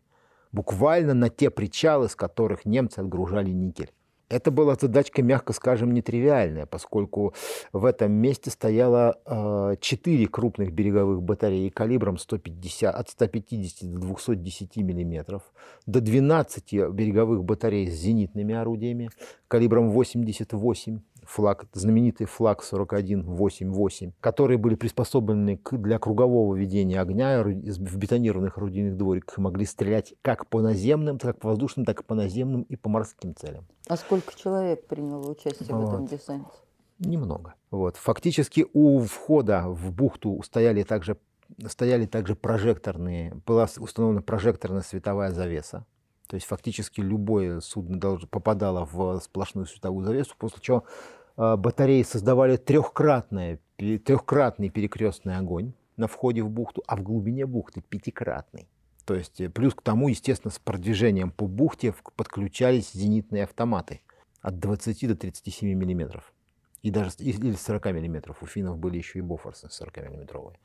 Speaker 2: Буквально на те причалы, с которых немцы отгружали никель. Это была задачка, мягко скажем, нетривиальная, поскольку в этом месте стояло э, 4 крупных береговых батареи калибром 150, от 150 до 210 миллиметров, до 12 береговых батарей с зенитными орудиями калибром 88 флаг, знаменитый флаг 4188, которые были приспособлены для кругового ведения огня в бетонированных орудийных двориках и могли стрелять как по наземным, как по воздушным, так и по наземным и по морским целям.
Speaker 1: А сколько человек приняло участие вот. в этом десанте?
Speaker 2: Немного. Вот. Фактически у входа в бухту стояли также, стояли также прожекторные, была установлена прожекторная световая завеса. То есть фактически любое судно попадало в сплошную световую завесу, после чего батареи создавали трехкратный, трехкратный перекрестный огонь на входе в бухту, а в глубине бухты пятикратный. То есть э, плюс к тому, естественно, с продвижением по бухте подключались зенитные автоматы от 20 до 37 миллиметров. И даже или 40 миллиметров. У финнов были еще и бофорсы 40 миллиметровые.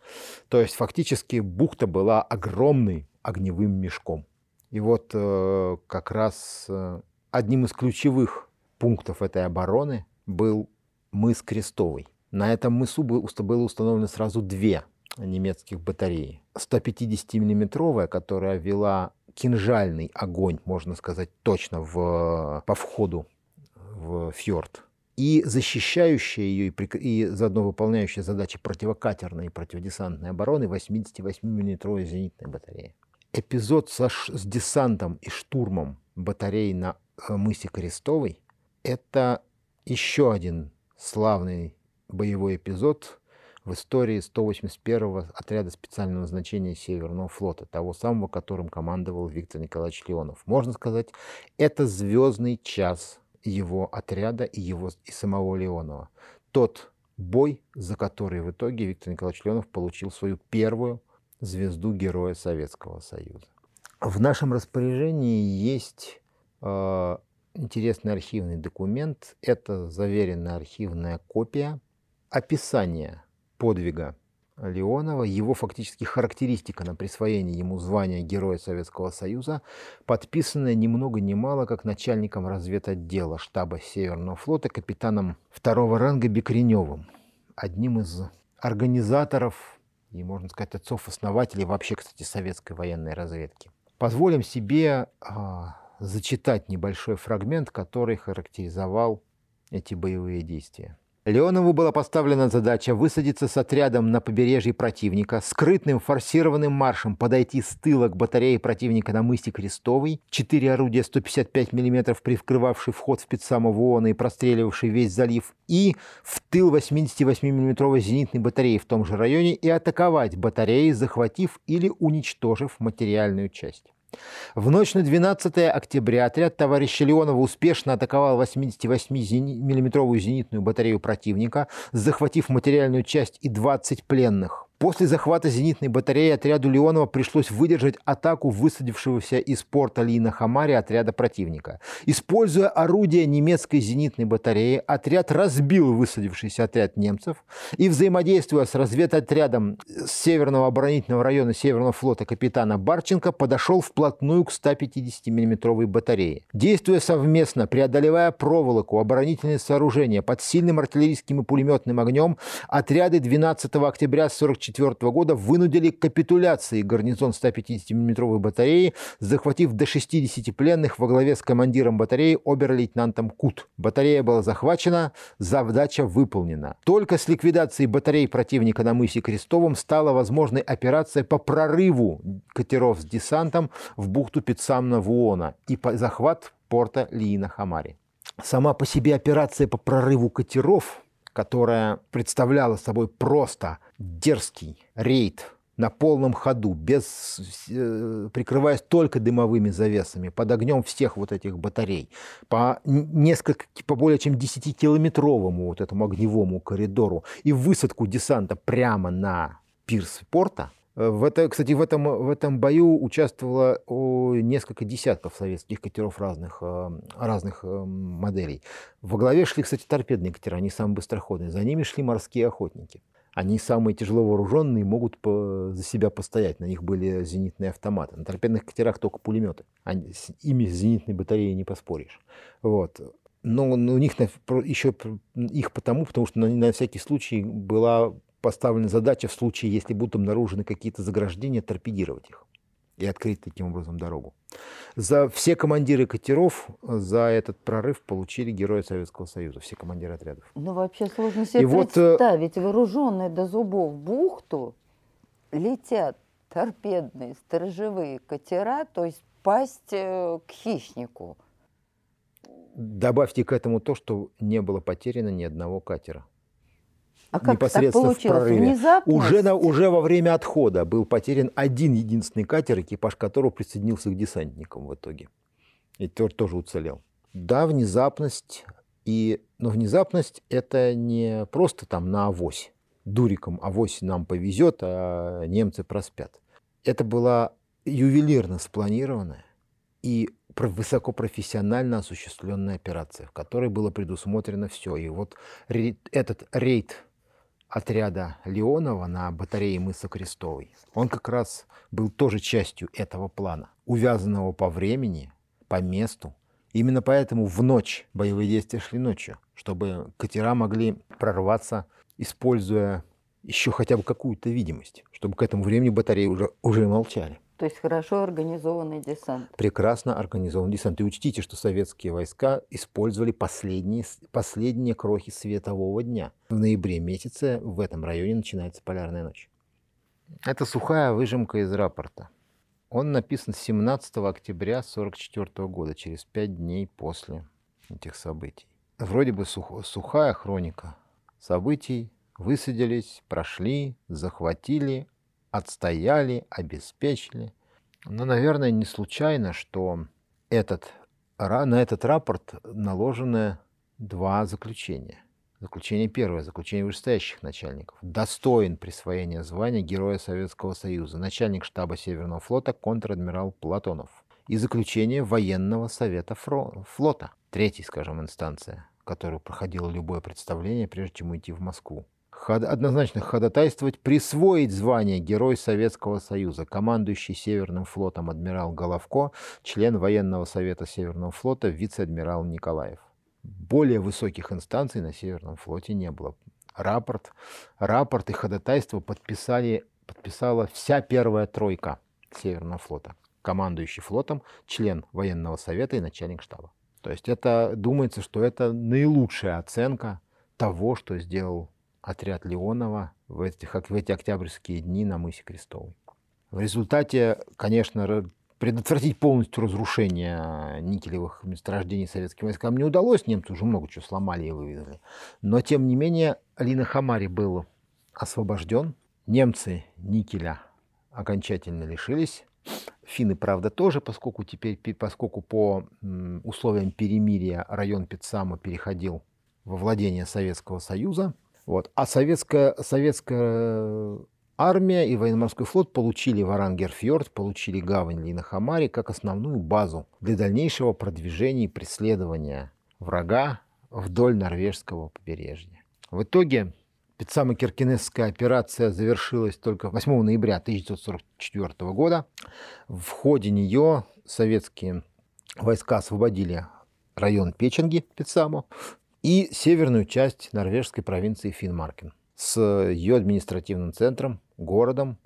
Speaker 2: То есть фактически бухта была огромной огневым мешком. И вот э, как раз э, одним из ключевых пунктов этой обороны был мыс Крестовый. На этом мысу было установлено сразу две немецких батареи. 150-миллиметровая, которая вела кинжальный огонь, можно сказать, точно в, по входу в фьорд. И защищающая ее, и, и заодно выполняющая задачи противокатерной и противодесантной обороны 88-миллиметровая зенитная батарея. Эпизод со, с десантом и штурмом батареи на э, мысе Крестовой – это еще один славный боевой эпизод в истории 181-го отряда специального назначения Северного флота, того самого, которым командовал Виктор Николаевич Леонов. Можно сказать, это звездный час его отряда и его и самого Леонова. Тот бой, за который в итоге Виктор Николаевич Леонов получил свою первую звезду Героя Советского Союза. В нашем распоряжении есть э, интересный архивный документ. Это заверенная архивная копия описания подвига Леонова, его фактически характеристика на присвоение ему звания Героя Советского Союза, подписанная ни много ни мало как начальником разведотдела штаба Северного флота капитаном второго ранга Бекреневым, одним из организаторов и, можно сказать, отцов-основателей вообще, кстати, советской военной разведки. Позволим себе а, зачитать небольшой фрагмент, который характеризовал эти боевые действия. Леонову была поставлена задача высадиться с отрядом на побережье противника, скрытным форсированным маршем подойти с тыла к батарее противника на мысе Крестовый, четыре орудия 155 мм, привкрывавшие вход в спецсамого ООН и простреливавший весь залив, и в тыл 88 мм зенитной батареи в том же районе и атаковать батареи, захватив или уничтожив материальную часть. В ночь на 12 октября отряд товарища Леонова успешно атаковал 88-миллиметровую зенитную батарею противника, захватив материальную часть и 20 пленных. После захвата зенитной батареи отряду Леонова пришлось выдержать атаку высадившегося из порта Лина Хамари отряда противника. Используя орудия немецкой зенитной батареи, отряд разбил высадившийся отряд немцев и, взаимодействуя с разведотрядом Северного оборонительного района Северного флота капитана Барченко, подошел вплотную к 150 миллиметровой батарее. Действуя совместно, преодолевая проволоку, оборонительные сооружения под сильным артиллерийским и пулеметным огнем, отряды 12 октября 44 1944 года вынудили к капитуляции гарнизон 150 миллиметровой батареи, захватив до 60 пленных во главе с командиром батареи обер-лейтенантом Кут. Батарея была захвачена, задача выполнена. Только с ликвидацией батарей противника на мысе Крестовом стала возможной операция по прорыву катеров с десантом в бухту Пицамна-Вуона и захват порта Лиина-Хамари. Сама по себе операция по прорыву катеров, которая представляла собой просто дерзкий рейд на полном ходу, без, э, прикрываясь только дымовыми завесами, под огнем всех вот этих батарей, по несколько, по более чем 10-километровому вот этому огневому коридору и высадку десанта прямо на пирс порта, в это, кстати, в этом, в этом бою участвовало несколько десятков советских катеров разных, э, разных э, моделей. Во главе шли, кстати, торпедные катера, они самые быстроходные. За ними шли морские охотники. Они самые тяжело вооруженные, могут по, за себя постоять. На них были зенитные автоматы. На торпедных катерах только пулеметы. Они, с ими с зенитной батареей не поспоришь. Вот. Но, но у них еще их потому, потому что на, на всякий случай была поставлена задача в случае, если будут обнаружены какие-то заграждения, торпедировать их и открыть таким образом дорогу. За все командиры катеров за этот прорыв получили Героя Советского Союза, все командиры отрядов.
Speaker 1: Ну, вообще сложно себе и представить, вот, вооруженные до зубов в бухту летят торпедные сторожевые катера, то есть пасть э, к хищнику.
Speaker 2: Добавьте к этому то, что не было потеряно ни одного катера.
Speaker 1: А как непосредственно так в прорыве. Внезапность?
Speaker 2: Уже, на, уже во время отхода был потерян один единственный катер, экипаж которого присоединился к десантникам в итоге. И тоже уцелел. Да, внезапность. И, но внезапность это не просто там на авось. Дуриком авось нам повезет, а немцы проспят. Это была ювелирно спланированная и высокопрофессионально осуществленная операция, в которой было предусмотрено все. И вот этот рейд отряда Леонова на батарее мыса Крестовой, он как раз был тоже частью этого плана, увязанного по времени, по месту. Именно поэтому в ночь боевые действия шли ночью, чтобы катера могли прорваться, используя еще хотя бы какую-то видимость, чтобы к этому времени батареи уже, уже молчали.
Speaker 1: То есть хорошо организованный десант.
Speaker 2: Прекрасно организованный десант. И учтите, что советские войска использовали последние, последние крохи светового дня. В ноябре месяце в этом районе начинается полярная ночь. Это сухая выжимка из рапорта. Он написан 17 октября 1944 года, через пять дней после этих событий. Вроде бы сух, сухая хроника событий. Высадились, прошли, захватили, отстояли, обеспечили. Но, наверное, не случайно, что этот, на этот рапорт наложены два заключения. Заключение первое, заключение вышестоящих начальников. Достоин присвоения звания Героя Советского Союза, начальник штаба Северного флота контр-адмирал Платонов. И заключение военного совета флота, третьей, скажем, инстанция, которую проходило любое представление, прежде чем уйти в Москву однозначно ходатайствовать, присвоить звание Герой Советского Союза, командующий Северным флотом адмирал Головко, член военного совета Северного флота, вице-адмирал Николаев. Более высоких инстанций на Северном флоте не было. Рапорт, рапорт и ходатайство подписали, подписала вся первая тройка Северного флота. Командующий флотом, член военного совета и начальник штаба. То есть это думается, что это наилучшая оценка того, что сделал отряд Леонова в эти, в эти октябрьские дни на мысе Крестовой. В результате, конечно, предотвратить полностью разрушение никелевых месторождений советским войскам не удалось. Немцы уже много чего сломали и вывезли. Но, тем не менее, Алина Хамари был освобожден. Немцы никеля окончательно лишились. Финны, правда, тоже, поскольку теперь, поскольку по условиям перемирия район Пицама переходил во владение Советского Союза – вот. А советская, советская армия и военно-морской флот получили Варангерфьорд, получили гавань Линахамари как основную базу для дальнейшего продвижения и преследования врага вдоль норвежского побережья. В итоге Пиццамо-Киркинесская операция завершилась только 8 ноября 1944 года. В ходе нее советские войска освободили район Печенги, Пицамо, и северную часть норвежской провинции Финмаркен. с ее административным центром, городом,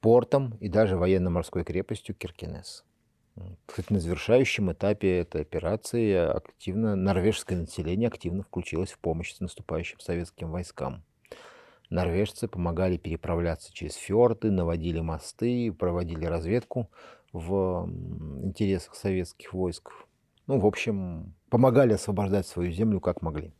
Speaker 2: портом и даже военно-морской крепостью Киркинес. Кстати, на завершающем этапе этой операции активно, норвежское население активно включилось в помощь наступающим советским войскам. Норвежцы помогали переправляться через фьорды, наводили мосты, проводили разведку в интересах советских войск. Ну, в общем, помогали освобождать свою землю как могли.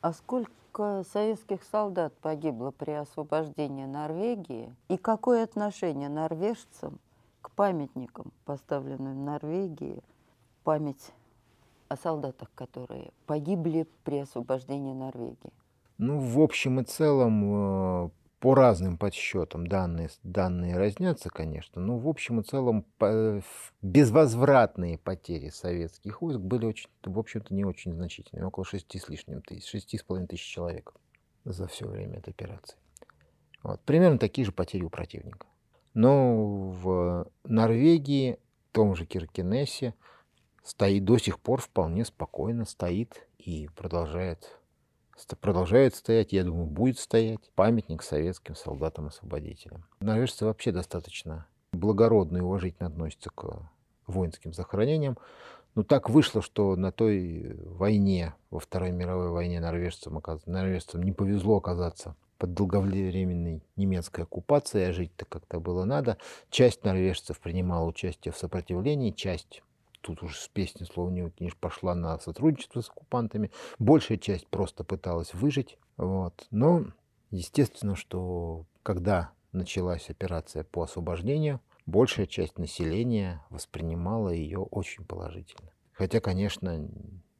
Speaker 1: А сколько советских солдат погибло при освобождении Норвегии? И какое отношение норвежцам к памятникам, поставленным в Норвегии, память о солдатах, которые погибли при освобождении Норвегии?
Speaker 2: Ну, в общем и целом, э, по разным подсчетам данные, данные разнятся, конечно, но в общем и целом безвозвратные потери советских войск были, очень, в общем-то, не очень значительными, около шести с лишним тысяч, шести с половиной тысяч человек за все время этой операции. Вот. Примерно такие же потери у противника. Но в Норвегии, в том же Киркинессе, стоит до сих пор вполне спокойно, стоит и продолжает, продолжает стоять, я думаю, будет стоять памятник советским солдатам-освободителям. Норвежцы вообще достаточно благородно и уважительно относятся к воинским захоронениям. Но так вышло, что на той войне, во Второй мировой войне норвежцам, норвежцам не повезло оказаться под долговременной немецкой оккупацией, а жить-то как-то было надо. Часть норвежцев принимала участие в сопротивлении, часть тут уже с песни слова не утнешь, пошла на сотрудничество с оккупантами. Большая часть просто пыталась выжить. Вот. Но естественно, что когда началась операция по освобождению, большая часть населения воспринимала ее очень положительно. Хотя, конечно,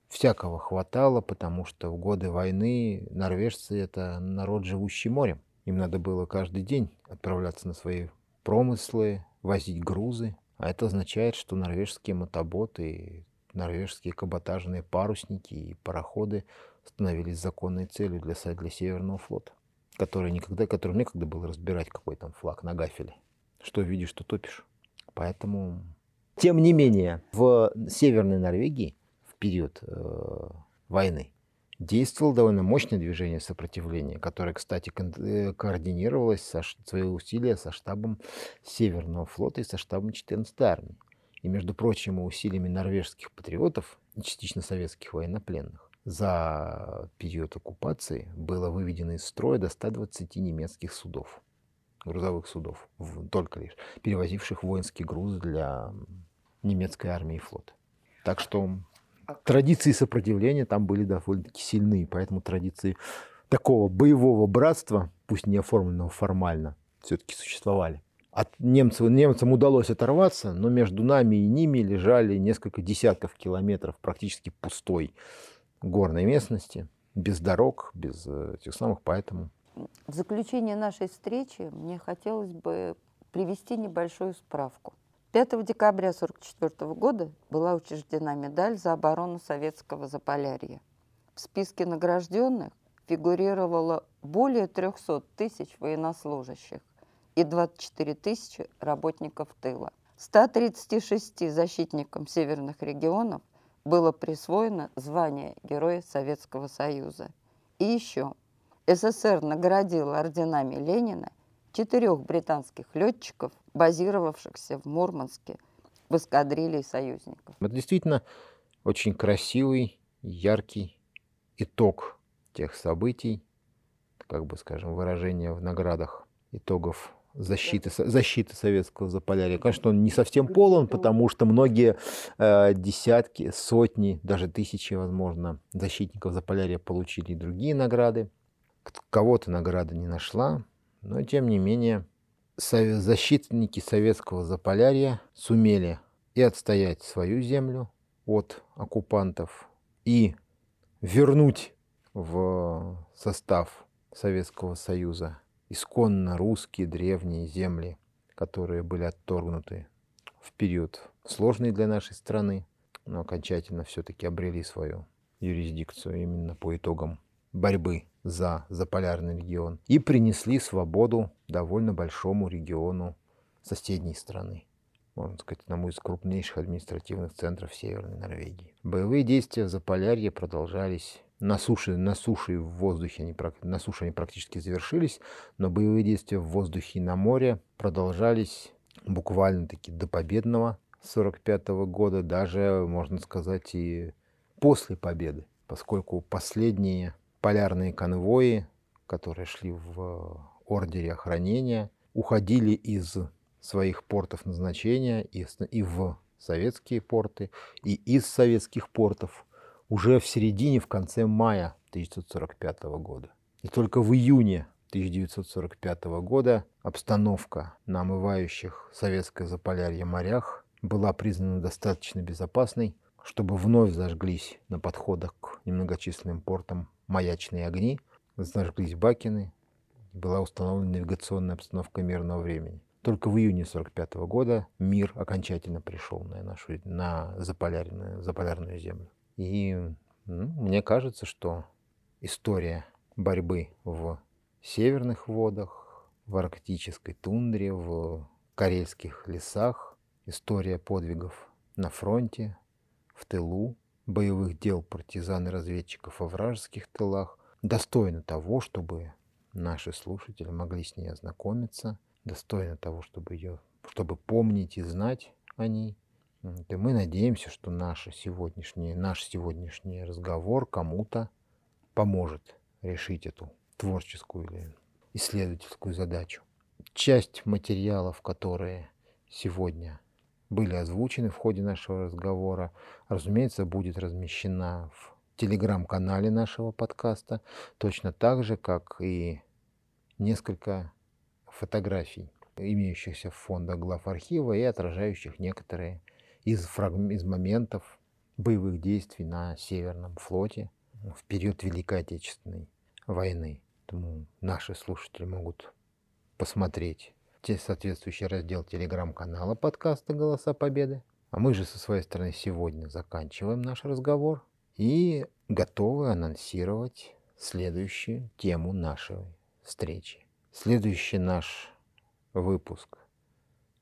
Speaker 2: всякого хватало, потому что в годы войны норвежцы — это народ, живущий морем. Им надо было каждый день отправляться на свои промыслы, возить грузы. А это означает, что норвежские мотоботы, норвежские каботажные парусники и пароходы становились законной целью для, для Северного флота, который никогда, которым некогда было разбирать какой там флаг на гафеле. Что видишь, что топишь. Поэтому... Тем не менее, в Северной Норвегии период э, войны действовало довольно мощное движение сопротивления, которое, кстати, э, координировалось со, свои усилия со штабом Северного флота и со штабом 14-й армии. И, между прочим, усилиями норвежских патриотов и частично советских военнопленных за период оккупации было выведено из строя до 120 немецких судов, грузовых судов, только лишь, перевозивших воинские грузы для немецкой армии и флота. Так что традиции сопротивления там были довольно-таки сильные, поэтому традиции такого боевого братства, пусть не оформленного формально, все-таки существовали. От немцев, немцам удалось оторваться, но между нами и ними лежали несколько десятков километров практически пустой горной местности, без дорог, без э, этих самых, поэтому...
Speaker 1: В заключение нашей встречи мне хотелось бы привести небольшую справку. 5 декабря 1944 года была учреждена медаль за оборону советского Заполярья. В списке награжденных фигурировало более 300 тысяч военнослужащих и 24 тысячи работников тыла. 136 защитникам северных регионов было присвоено звание Героя Советского Союза. И еще СССР наградил орденами Ленина четырех британских летчиков, базировавшихся в Мурманске в эскадрилье союзников.
Speaker 2: Это действительно очень красивый, яркий итог тех событий, как бы, скажем, выражение в наградах итогов защиты, защиты советского Заполярья. Конечно, он не совсем полон, потому что многие э, десятки, сотни, даже тысячи, возможно, защитников Заполярья получили и другие награды. Кого-то награда не нашла, но, тем не менее, защитники советского Заполярья сумели и отстоять свою землю от оккупантов, и вернуть в состав Советского Союза исконно русские древние земли, которые были отторгнуты в период сложный для нашей страны, но окончательно все-таки обрели свою юрисдикцию именно по итогам борьбы за заполярный регион и принесли свободу довольно большому региону соседней страны. Можно сказать, одному из крупнейших административных центров Северной Норвегии. Боевые действия в Заполярье продолжались на суше, на суше и в воздухе они, на суше они практически завершились, но боевые действия в воздухе и на море продолжались буквально-таки до победного 45 года, даже, можно сказать, и после победы, поскольку последние полярные конвои, которые шли в ордере охранения, уходили из своих портов назначения и, в советские порты, и из советских портов уже в середине, в конце мая 1945 года. И только в июне 1945 года обстановка на омывающих советское заполярье морях была признана достаточно безопасной, чтобы вновь зажглись на подходах к немногочисленным портам маячные огни, зажглись бакины, была установлена навигационная обстановка мирного времени. Только в июне 1945 года мир окончательно пришел на нашу на заполярную, заполярную землю. И ну, мне кажется, что история борьбы в северных водах, в арктической тундре, в карельских лесах, история подвигов на фронте, в тылу, боевых дел партизан и разведчиков во вражеских тылах, достойна того, чтобы наши слушатели могли с ней ознакомиться, достойна того, чтобы ее, чтобы помнить и знать о ней. И мы надеемся, что наш сегодняшний, наш сегодняшний разговор кому-то поможет решить эту творческую или исследовательскую задачу. Часть материалов, которые сегодня были озвучены в ходе нашего разговора, разумеется, будет размещена в телеграм-канале нашего подкаста, точно так же, как и несколько фотографий, имеющихся в фондах глав архива и отражающих некоторые из, фраг... из моментов боевых действий на Северном флоте в период Великой Отечественной войны. Поэтому наши слушатели могут посмотреть соответствующий раздел телеграм-канала подкаста «Голоса Победы». А мы же со своей стороны сегодня заканчиваем наш разговор и готовы анонсировать следующую тему нашей встречи. Следующий наш выпуск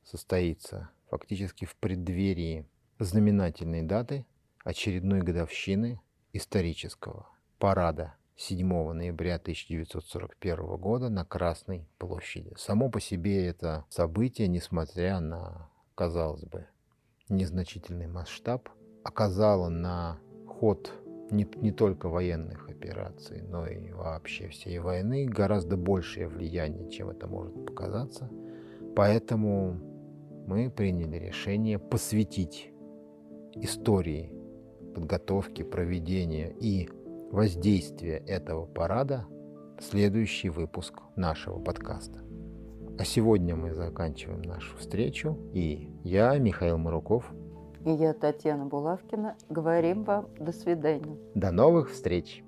Speaker 2: состоится фактически в преддверии знаменательной даты очередной годовщины исторического парада 7 ноября 1941 года на Красной площади. Само по себе это событие, несмотря на, казалось бы, незначительный масштаб, оказало на ход не, не только военных операций, но и вообще всей войны гораздо большее влияние, чем это может показаться. Поэтому мы приняли решение посвятить истории подготовки, проведения и воздействия этого парада следующий выпуск нашего подкаста. А сегодня мы заканчиваем нашу встречу, и я, Михаил Маруков,
Speaker 1: и я, Татьяна Булавкина, говорим вам до свидания.
Speaker 2: До новых встреч!